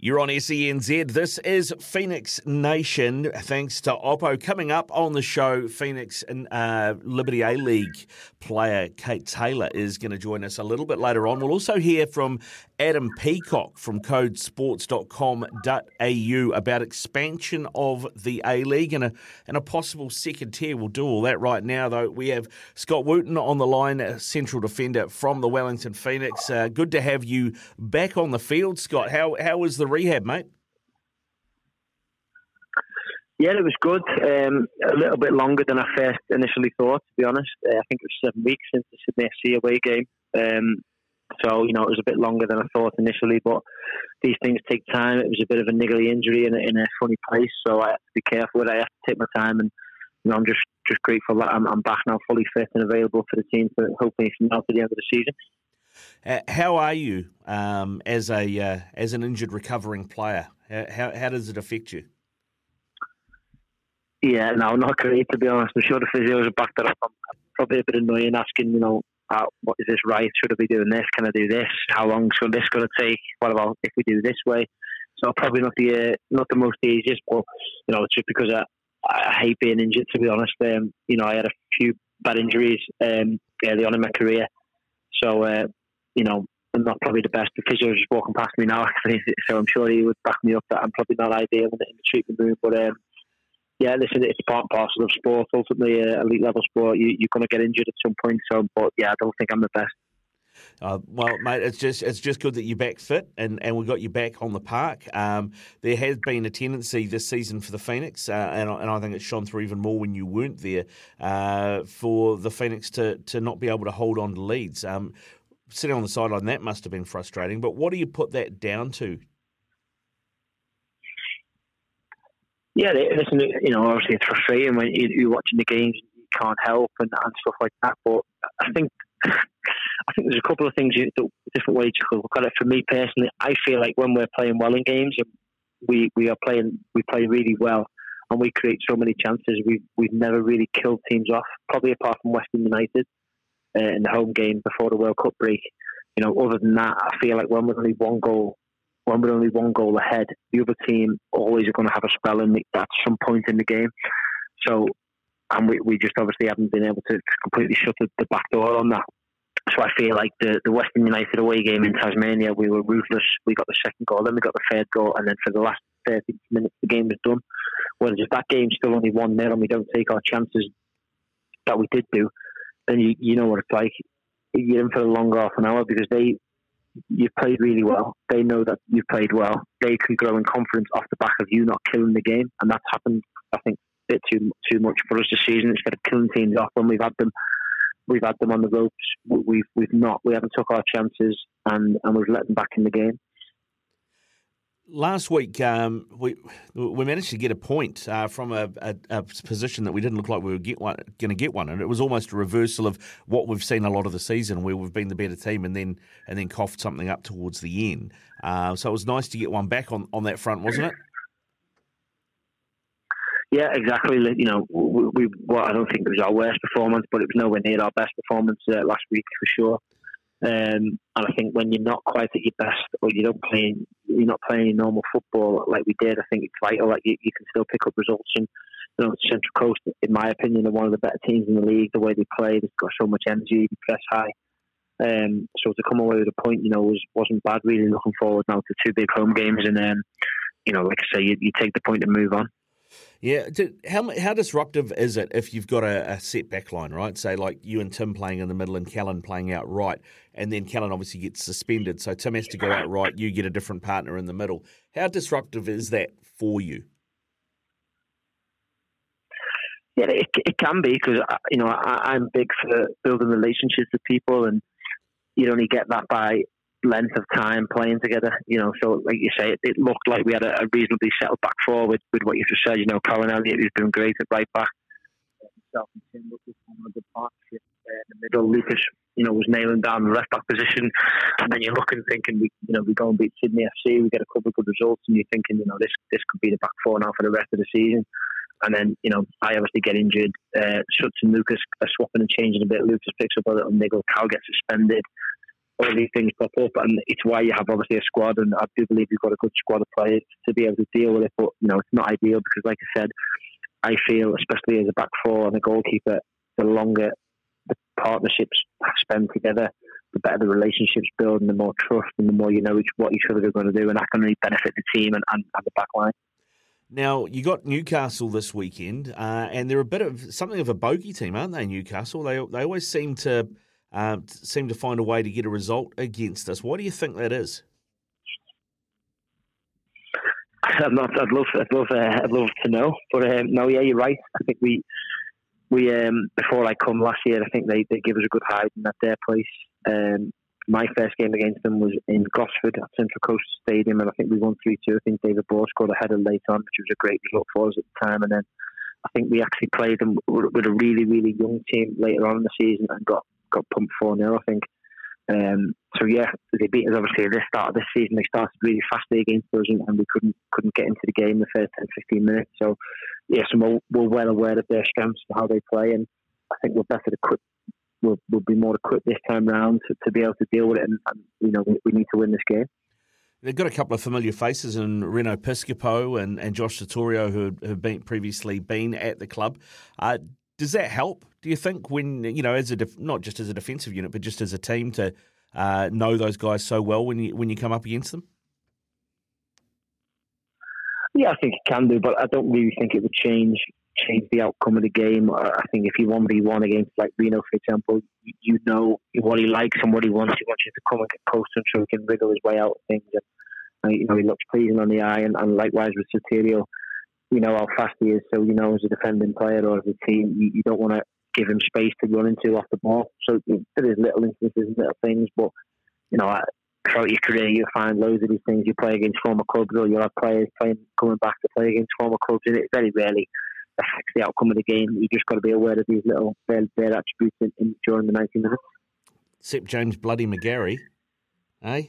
You're on SENZ. This is Phoenix Nation. Thanks to Oppo. Coming up on the show, Phoenix and uh, Liberty A League player Kate Taylor is going to join us a little bit later on. We'll also hear from Adam Peacock from codesports.com.au about expansion of the A League and a, and a possible second tier. We'll do all that right now, though. We have Scott Wootton on the line, central defender from the Wellington Phoenix. Uh, good to have you back on the field, Scott. How, how was the rehab, mate? Yeah, it was good. Um, a little bit longer than I first initially thought, to be honest. Uh, I think it was seven weeks since the Sydney FC away game. Um, so, you know, it was a bit longer than I thought initially, but these things take time. It was a bit of a niggly injury in a, in a funny place, so I have to be careful with it. I have to take my time, and, you know, I'm just, just grateful that I'm, I'm back now fully fit and available for the team for hopefully from now to the end of the season. Uh, how are you um, as a uh, as an injured recovering player? How, how does it affect you? Yeah, no, not great to be honest. I'm sure the physios have backed it up. I'm probably a bit annoying asking, you know, uh, what is this right? Should I be doing this? Can I do this? How long is this going to take? What about if we do this way? So probably not the uh, not the most easiest, but you know, just because I, I hate being injured. To be honest, um, you know, I had a few bad injuries um, early on in my career, so uh, you know, I'm not probably the best. The physio is walking past me now, actually, so I'm sure he would back me up that I'm probably not ideal in the treatment room, but. Um, yeah, listen, it's part and parcel of sport. Ultimately, uh, elite level sport, you, you're going to get injured at some point. So, but yeah, I don't think I'm the best. Uh, well, mate, it's just it's just good that you're back fit and, and we got you back on the park. Um, there has been a tendency this season for the Phoenix, uh, and, and I think it's shone through even more when you weren't there, uh, for the Phoenix to, to not be able to hold on to leads. Um, sitting on the sideline, that must have been frustrating. But what do you put that down to? Yeah, listen, you know, obviously it's frustrating when you're watching the games, you can't help and, and stuff like that. But I think I think there's a couple of things, you, different ways you could look at it. For me personally, I feel like when we're playing well in games, we we are playing we play really well, and we create so many chances. We've we've never really killed teams off, probably apart from Western United uh, in the home game before the World Cup break. You know, other than that, I feel like when we're only one goal when we're only one goal ahead, the other team always are going to have a spell in the, at some point in the game. So, and we, we just obviously haven't been able to completely shut the, the back door on that. So I feel like the, the Western United away game in Tasmania, we were ruthless. We got the second goal, then we got the third goal, and then for the last 30 minutes, the game was done. Whereas if that game's still only 1 0 and we don't take our chances that we did do, then you, you know what it's like. You're in for a longer half an hour because they you've played really well. They know that you've played well. They can grow in confidence off the back of you not killing the game, and that's happened. I think a bit too too much for us this season. Instead of killing teams off when we've had them, we've had them on the ropes. We've we've not. We haven't took our chances, and and we've let them back in the game last week um, we we managed to get a point uh, from a, a, a, position that we didn't look like we were going to get one, and it was almost a reversal of what we've seen a lot of the season, where we've been the better team and then and then coughed something up towards the end. Uh, so it was nice to get one back on, on that front, wasn't it? Yeah, exactly. You know, we, we well, I don't think it was our worst performance, but it was nowhere near our best performance uh, last week for sure. Um, and I think when you're not quite at your best, or you don't play, you're not playing normal football like we did. I think it's vital that you, you can still pick up results. And you know, Central Coast, in my opinion, are one of the better teams in the league. The way they play, they've got so much energy, they press high. Um, so to come away with a point, you know, was wasn't bad. Really looking forward now to two big home games, and then, um, you know, like I say, you, you take the point and move on. Yeah, how how disruptive is it if you've got a, a set back line, right? Say like you and Tim playing in the middle and Callan playing out right, and then Callan obviously gets suspended, so Tim has to go out right. You get a different partner in the middle. How disruptive is that for you? Yeah, it, it can be because uh, you know I, I'm big for building relationships with people, and you only get that by length of time playing together. You know, so like you say, it, it looked like we had a, a, reasonably settled back forward with with what you just said. You know, Callan Elliot who's been great at right back. Himself and Tim looked good partnership uh, in the middle. Lucas, you know, was nailing down the left back position, and then you're looking thinking, we, you know, we go and beat Sydney FC, we get a couple of good results, and you're thinking, you know, this this could be the back four now for the rest of the season. And then, you know, I obviously get injured. Uh, Schutz and Lucas are swapping and changing a bit. Lucas picks up a little niggle. Cal gets suspended. All these things pop up, and it's why you have obviously a squad. And I do believe you've got a good squad of players to be able to deal with it. But you know, it's not ideal because, like I said, I feel, especially as a back four and a goalkeeper, the longer the partnerships spend together, the better the relationships build, and the more trust, and the more you know what each other are going to do, and that can really benefit the team and, and, and the back line. Now you got Newcastle this weekend, uh, and they're a bit of something of a bogey team, aren't they? Newcastle. They they always seem to uh, seem to find a way to get a result against us. Why do you think that is? I'm not, I'd love, I'd love, uh, I'd love to know, but um, no, yeah, you're right. I think we, we um, before I come last year, I think they, they give us a good hiding at their place. Um, my first game against them was in Gosford at Central Coast Stadium, and I think we won 3 2. I think David Ball scored a header late on, which was a great result for us at the time. And then I think we actually played them with a really, really young team later on in the season and got, got pumped 4 0, I think. Um, so yeah, they beat us obviously at the start of this season. They started really fastly against us, and, we couldn't couldn't get into the game the first 10, 15 minutes. So yes, yeah, so we're, we're well aware of their strengths and how they play, and I think we're better equipped we'll, we'll be more equipped this time round to, to be able to deal with it. And, and you know, we, we, need to win this game. They've got a couple of familiar faces in Reno Piscopo and, and Josh Sotirio, who have been previously been at the club. Uh, does that help? Do you think when you know, as a def- not just as a defensive unit, but just as a team to uh, know those guys so well when you when you come up against them? Yeah, I think it can do, but I don't really think it would change change the outcome of the game. I think if you one v one against like Reno, for example, you know what he likes and what he wants. He wants you to come and get close to him so he can wriggle his way out of things. And you know he looks pleasing on the eye, and, and likewise with Sotirio, you know how fast he is. So you know as a defending player or as a team, you, you don't want to give him space to run into off the ball. So there is little instances, little things, but you know throughout your career, you'll find loads of these things. You play against former clubs, or you'll have players playing coming back to play against former clubs, and it very rarely affects the outcome of the game. You just got to be aware of these little bad, bad attributes in, in, during the 90 minutes. Except James Bloody McGarry, eh?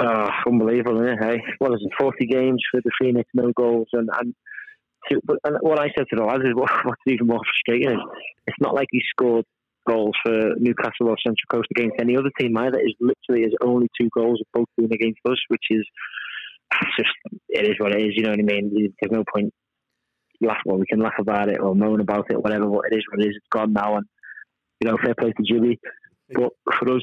Oh, unbelievable, isn't it? Hey, what is it? Forty games for the Phoenix, no goals, and and, to, but, and what I said to the lads is what, what's even more frustrating is it's not like he scored goals for Newcastle or Central Coast against any other team either. It's literally his only two goals have both been against us, which is just it is what it is. You know what I mean? There's no point laugh. Well, we can laugh about it or moan about it, whatever. But it is what it is. It's gone now, and you know, fair play to Jimmy. But for us,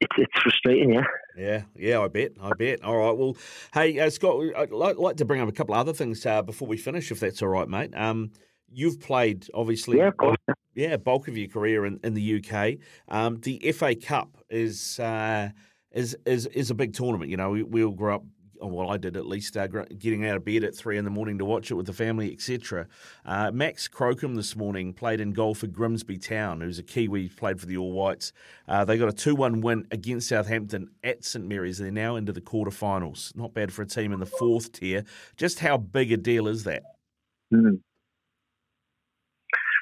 it's it's frustrating, yeah. Yeah, yeah, I bet, I bet. All right, well, hey uh, Scott, I'd like, like, to bring up a couple of other things uh, before we finish, if that's all right, mate. Um, you've played obviously, yeah, bulk, yeah, bulk of your career in, in the UK. Um, the FA Cup is. Uh, is, is is a big tournament. You know, we, we all grew up well, I did at least, uh, getting out of bed at three in the morning to watch it with the family, etc. Uh, Max Crocombe this morning played in goal for Grimsby Town, who's a Kiwi, played for the All Whites. Uh, they got a 2 1 win against Southampton at St Mary's. They're now into the quarterfinals. Not bad for a team in the fourth tier. Just how big a deal is that? Mm.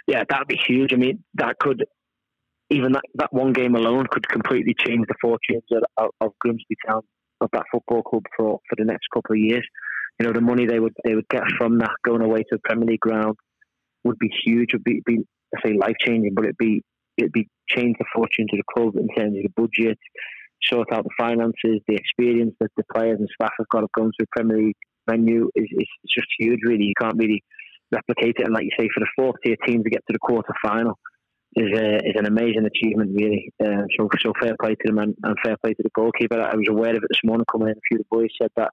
Yeah, that'd be huge. I mean, that could even that, that one game alone could completely change the fortunes of, of Grimsby Town of that football club for, for the next couple of years. You know, the money they would they would get from that going away to a Premier League ground would be huge. Would be, be I say life changing, but it'd be it'd be change the fortune to the club in terms of the budget, sort out the finances, the experience that the players and staff have got of going to a Premier League venue is, is just huge. Really, you can't really replicate it. And like you say, for the fourth tier team to get to the quarter final is a, is an amazing achievement, really. Uh, so, so fair play to them and, and, fair play to the goalkeeper. I was aware of it this morning coming in. A few of the boys said that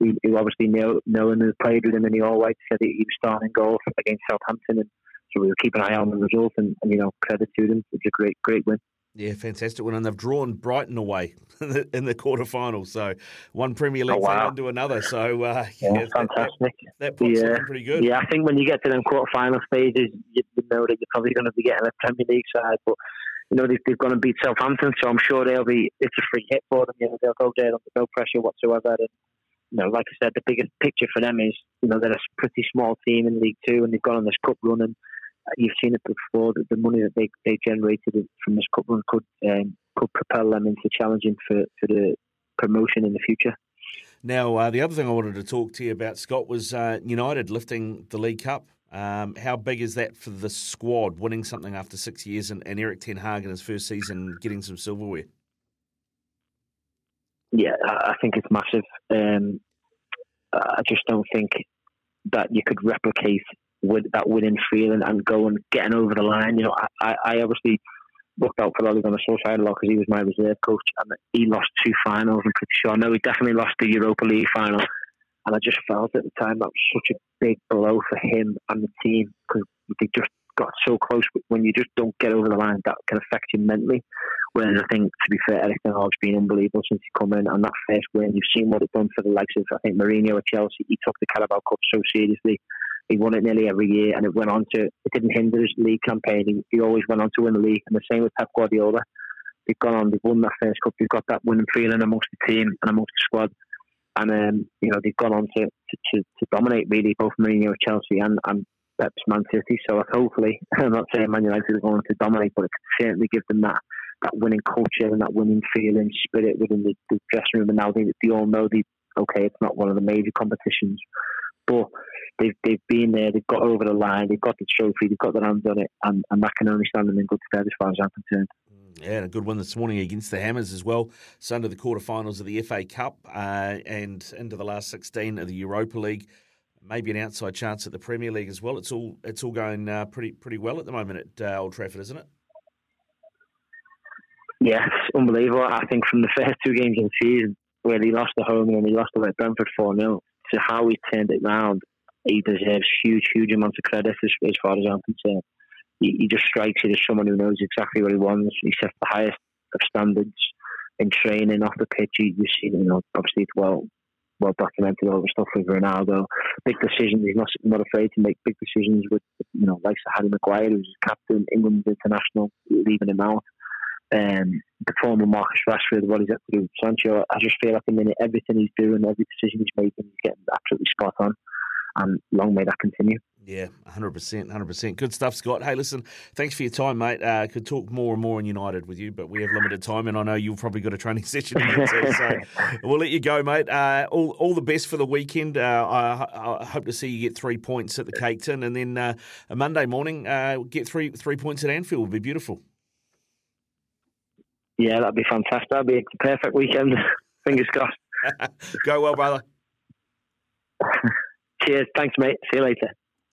he obviously knew, knowing who played with him in the All White said that he was starting goal against Southampton, and so we were keeping an eye on the result. And, and you know, credit to them. It's a great, great win. Yeah, fantastic one. And they've drawn Brighton away in the, in the quarterfinals. So one Premier League oh, wow. into another. So uh, yeah, yeah, fantastic. That, that puts yeah. pretty good. Yeah, I think when you get to them quarterfinal stages, you know that you're probably going to be getting a Premier League side. But you know they've, they've gone and beat Southampton, so I'm sure they'll be. It's a free hit for them. You know, they'll go there under no pressure whatsoever. And you know, like I said, the biggest picture for them is you know they're a pretty small team in League Two, and they've gone on this cup run, and you've seen it before. That the money that they they generated from this cup run could um, could propel them into challenging for for the promotion in the future. Now, uh, the other thing I wanted to talk to you about, Scott, was uh, United lifting the League Cup. Um, how big is that for the squad, winning something after six years, and, and Erik Ten Hag in his first season getting some silverware? Yeah, I think it's massive. Um, I just don't think that you could replicate with that winning feeling and going getting over the line. You know, I, I obviously looked out for Ole Gunnar Solskjaer a lot because he was my reserve coach, and he lost two finals. I'm pretty sure. I know he definitely lost the Europa League final, and I just felt at the time that was such a big blow for him and the team because they just got so close. But when you just don't get over the line, that can affect you mentally. Whereas I think, to be fair, Erik Ten Hag's been unbelievable since he come in, and that first win, you've seen what it done for the likes of I think Mourinho at Chelsea. He took the Carabao Cup so seriously. He won it nearly every year, and it went on to. It didn't hinder his league campaign. He, always went on to win the league, and the same with Pep Guardiola. They've gone on. They've won that first cup. They've got that winning feeling amongst the team and amongst the squad and um, you know they've gone on to, to, to, to dominate really both Mourinho at Chelsea and, and Pep's Man City. So hopefully, I'm not saying Man United are going to dominate, but it can certainly give them that that winning culture and that winning feeling, spirit within the, the dressing room. And now they, they all know they okay, it's not one of the major competitions, but they've they've been there, they've got over the line, they've got the trophy, they've got their hands on it, and, and that can only stand them in good stead as far as I'm concerned. Yeah, and a good one this morning against the Hammers as well. So under the quarterfinals of the FA Cup uh, and into the last 16 of the Europa League. Maybe an outside chance at the Premier League as well. It's all it's all going uh, pretty pretty well at the moment at uh, Old Trafford, isn't it? Yeah, it's unbelievable. I think from the first two games in the season, where they lost at home and then they lost away at Brentford 4 0, to how he turned it round, he deserves huge, huge amounts of credit as, as far as I'm concerned he, he just strikes you as someone who knows exactly what he wants. He sets the highest of standards in training off the pitch. You, see, you know, obviously it's well well documented all the stuff with Ronaldo. Big decisions. He's not not afraid to make big decisions with you know, like Harry Maguire, who's captain, England international, leaving him out. Um, the former Marcus Rashford, what he's up to do with Sancho. I just feel like a minute everything he's doing, every decision he's making, he's getting absolutely spot on and long may that continue. Yeah, 100%, 100%. Good stuff, Scott. Hey, listen, thanks for your time, mate. Uh, could talk more and more on United with you, but we have limited time, and I know you've probably got a training session too, so we'll let you go, mate. Uh, all, all the best for the weekend. Uh, I, I, hope to see you get three points at the Cake Tin, and then uh, a Monday morning, uh, get three three points at Anfield would be beautiful. Yeah, that'd be fantastic. That'd be a perfect weekend. Fingers crossed. go well, brother. Cheers. Thanks, mate. See you later.